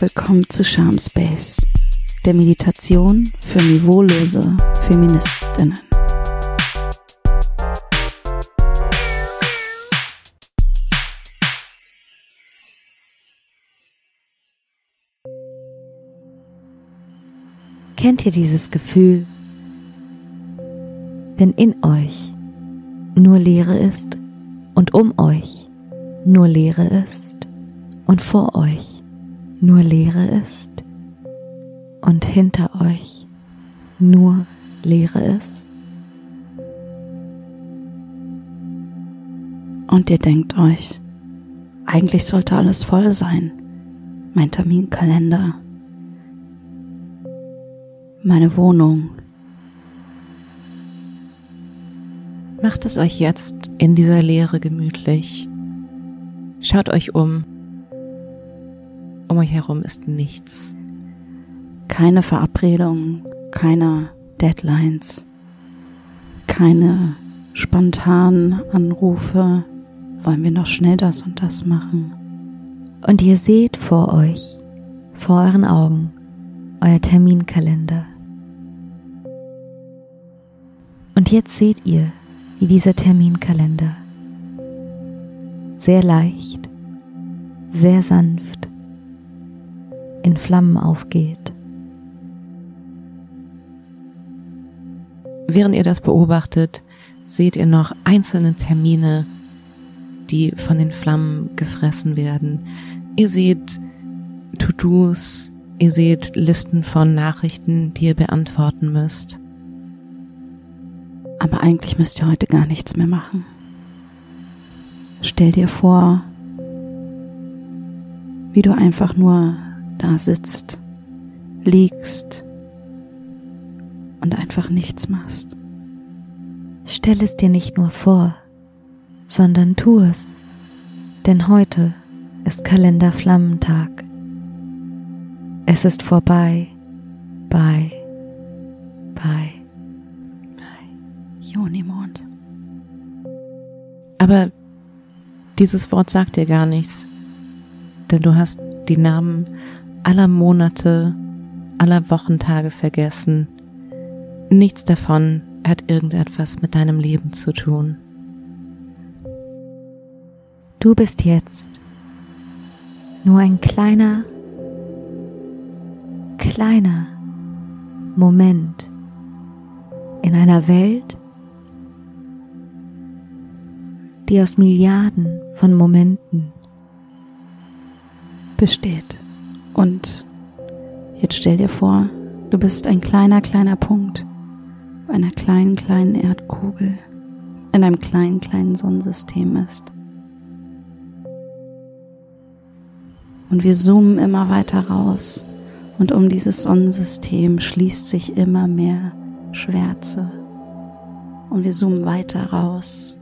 Willkommen zu Charm Space, der Meditation für niveaulose Feministinnen. Kennt ihr dieses Gefühl, wenn in euch nur Leere ist und um euch nur Leere ist und vor euch nur Leere ist und hinter euch nur Leere ist? Und ihr denkt euch, eigentlich sollte alles voll sein. Mein Terminkalender, meine Wohnung. Macht es euch jetzt in dieser Leere gemütlich. Schaut euch um. Um euch herum ist nichts. Keine Verabredungen, keine Deadlines, keine spontanen Anrufe. Wollen wir noch schnell das und das machen? Und ihr seht vor euch, vor euren Augen, euer Terminkalender. Und jetzt seht ihr, wie dieser Terminkalender sehr leicht, sehr sanft in Flammen aufgeht. Während ihr das beobachtet, seht ihr noch einzelne Termine, die von den Flammen gefressen werden. Ihr seht To-Dos, ihr seht Listen von Nachrichten, die ihr beantworten müsst. Aber eigentlich müsst ihr heute gar nichts mehr machen. Stell dir vor, wie du einfach nur da sitzt, liegst und einfach nichts machst. Stell es dir nicht nur vor, sondern tu es, denn heute ist Kalenderflammentag. Es ist vorbei, bei, bei. Junimond. Aber dieses Wort sagt dir gar nichts, denn du hast die Namen aller Monate, aller Wochentage vergessen. Nichts davon hat irgendetwas mit deinem Leben zu tun. Du bist jetzt nur ein kleiner, kleiner Moment in einer Welt, die aus Milliarden von Momenten besteht. Und jetzt stell dir vor, du bist ein kleiner, kleiner Punkt auf einer kleinen, kleinen Erdkugel in einem kleinen, kleinen Sonnensystem ist. Und wir zoomen immer weiter raus und um dieses Sonnensystem schließt sich immer mehr Schwärze. Und wir zoomen weiter raus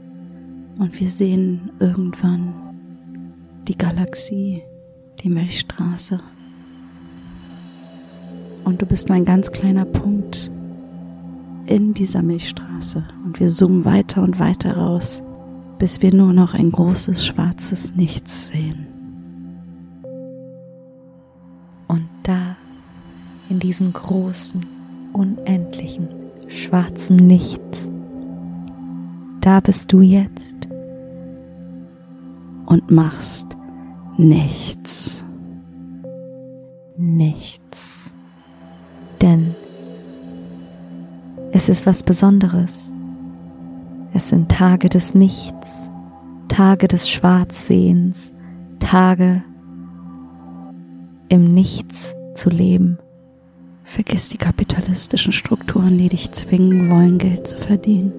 und wir sehen irgendwann die Galaxie, die Milchstraße. Und du bist nur ein ganz kleiner Punkt in dieser Milchstraße. Und wir zoomen weiter und weiter raus, bis wir nur noch ein großes schwarzes Nichts sehen. Und da, in diesem großen, unendlichen, schwarzen Nichts, da bist du jetzt und machst nichts. Nichts. Denn es ist was Besonderes. Es sind Tage des Nichts, Tage des Schwarzsehens, Tage im Nichts zu leben. Vergiss die kapitalistischen Strukturen, die dich zwingen wollen, Geld zu verdienen.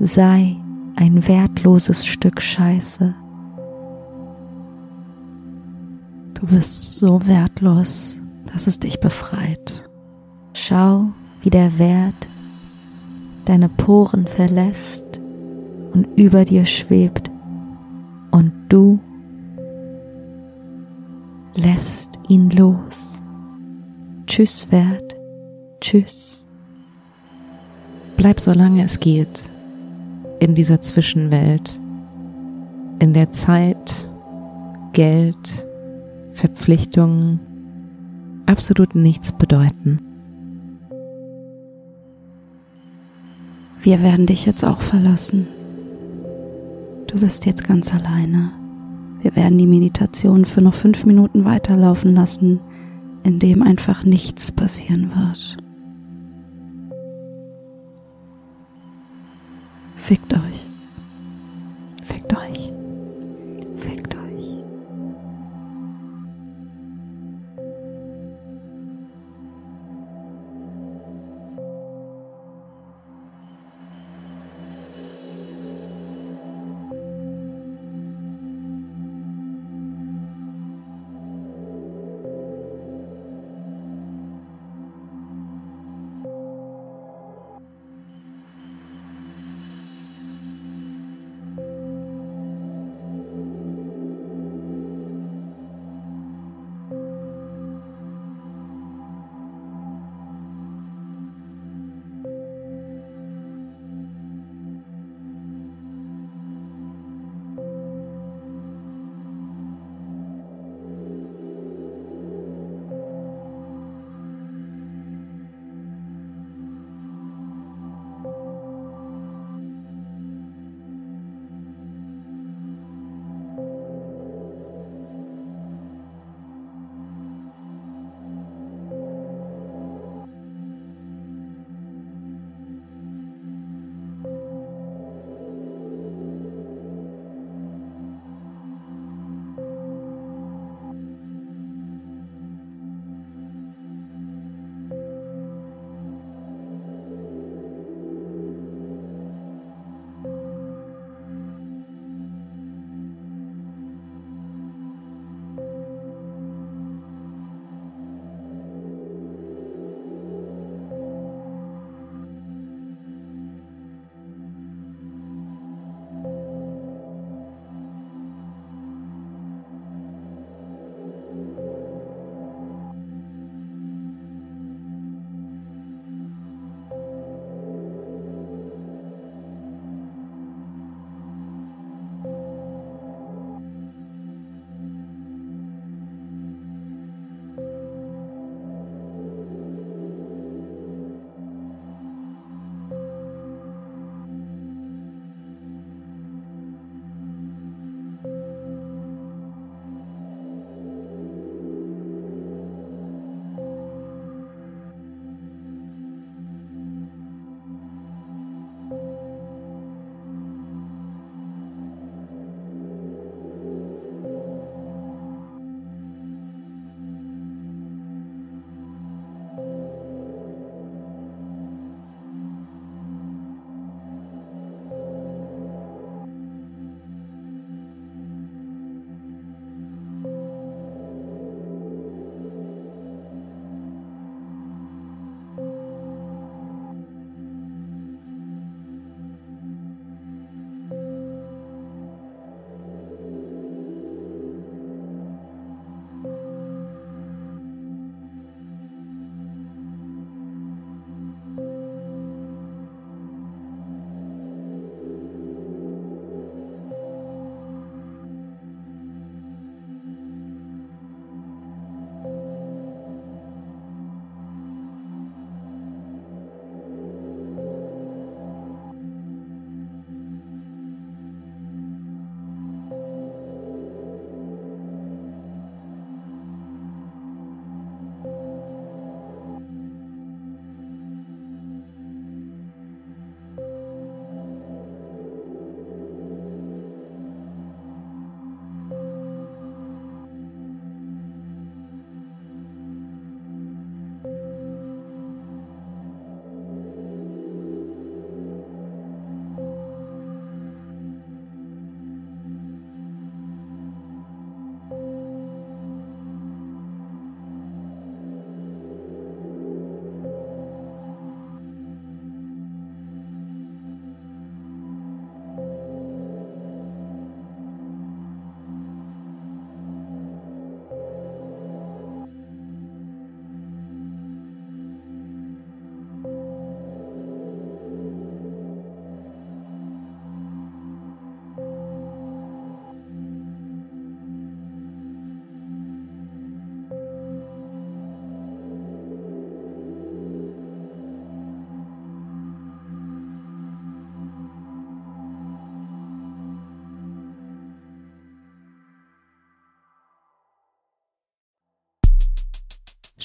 Sei ein wertloses Stück Scheiße. Du bist so wertlos, dass es dich befreit. Schau, wie der Wert deine Poren verlässt und über dir schwebt und du lässt ihn los. Tschüss, Wert. Tschüss. Bleib so lange es geht in dieser Zwischenwelt, in der Zeit, Geld, Verpflichtungen, absolut nichts bedeuten. Wir werden dich jetzt auch verlassen. Du bist jetzt ganz alleine. Wir werden die Meditation für noch fünf Minuten weiterlaufen lassen, in dem einfach nichts passieren wird. Fickt euch. Fickt euch.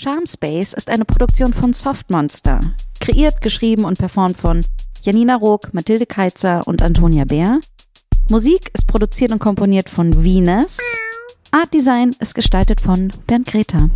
Charm Space ist eine Produktion von Softmonster. Kreiert, geschrieben und performt von Janina Rook, Mathilde Keitzer und Antonia Bär. Musik ist produziert und komponiert von Venus. Art Design ist gestaltet von Bernd Greta.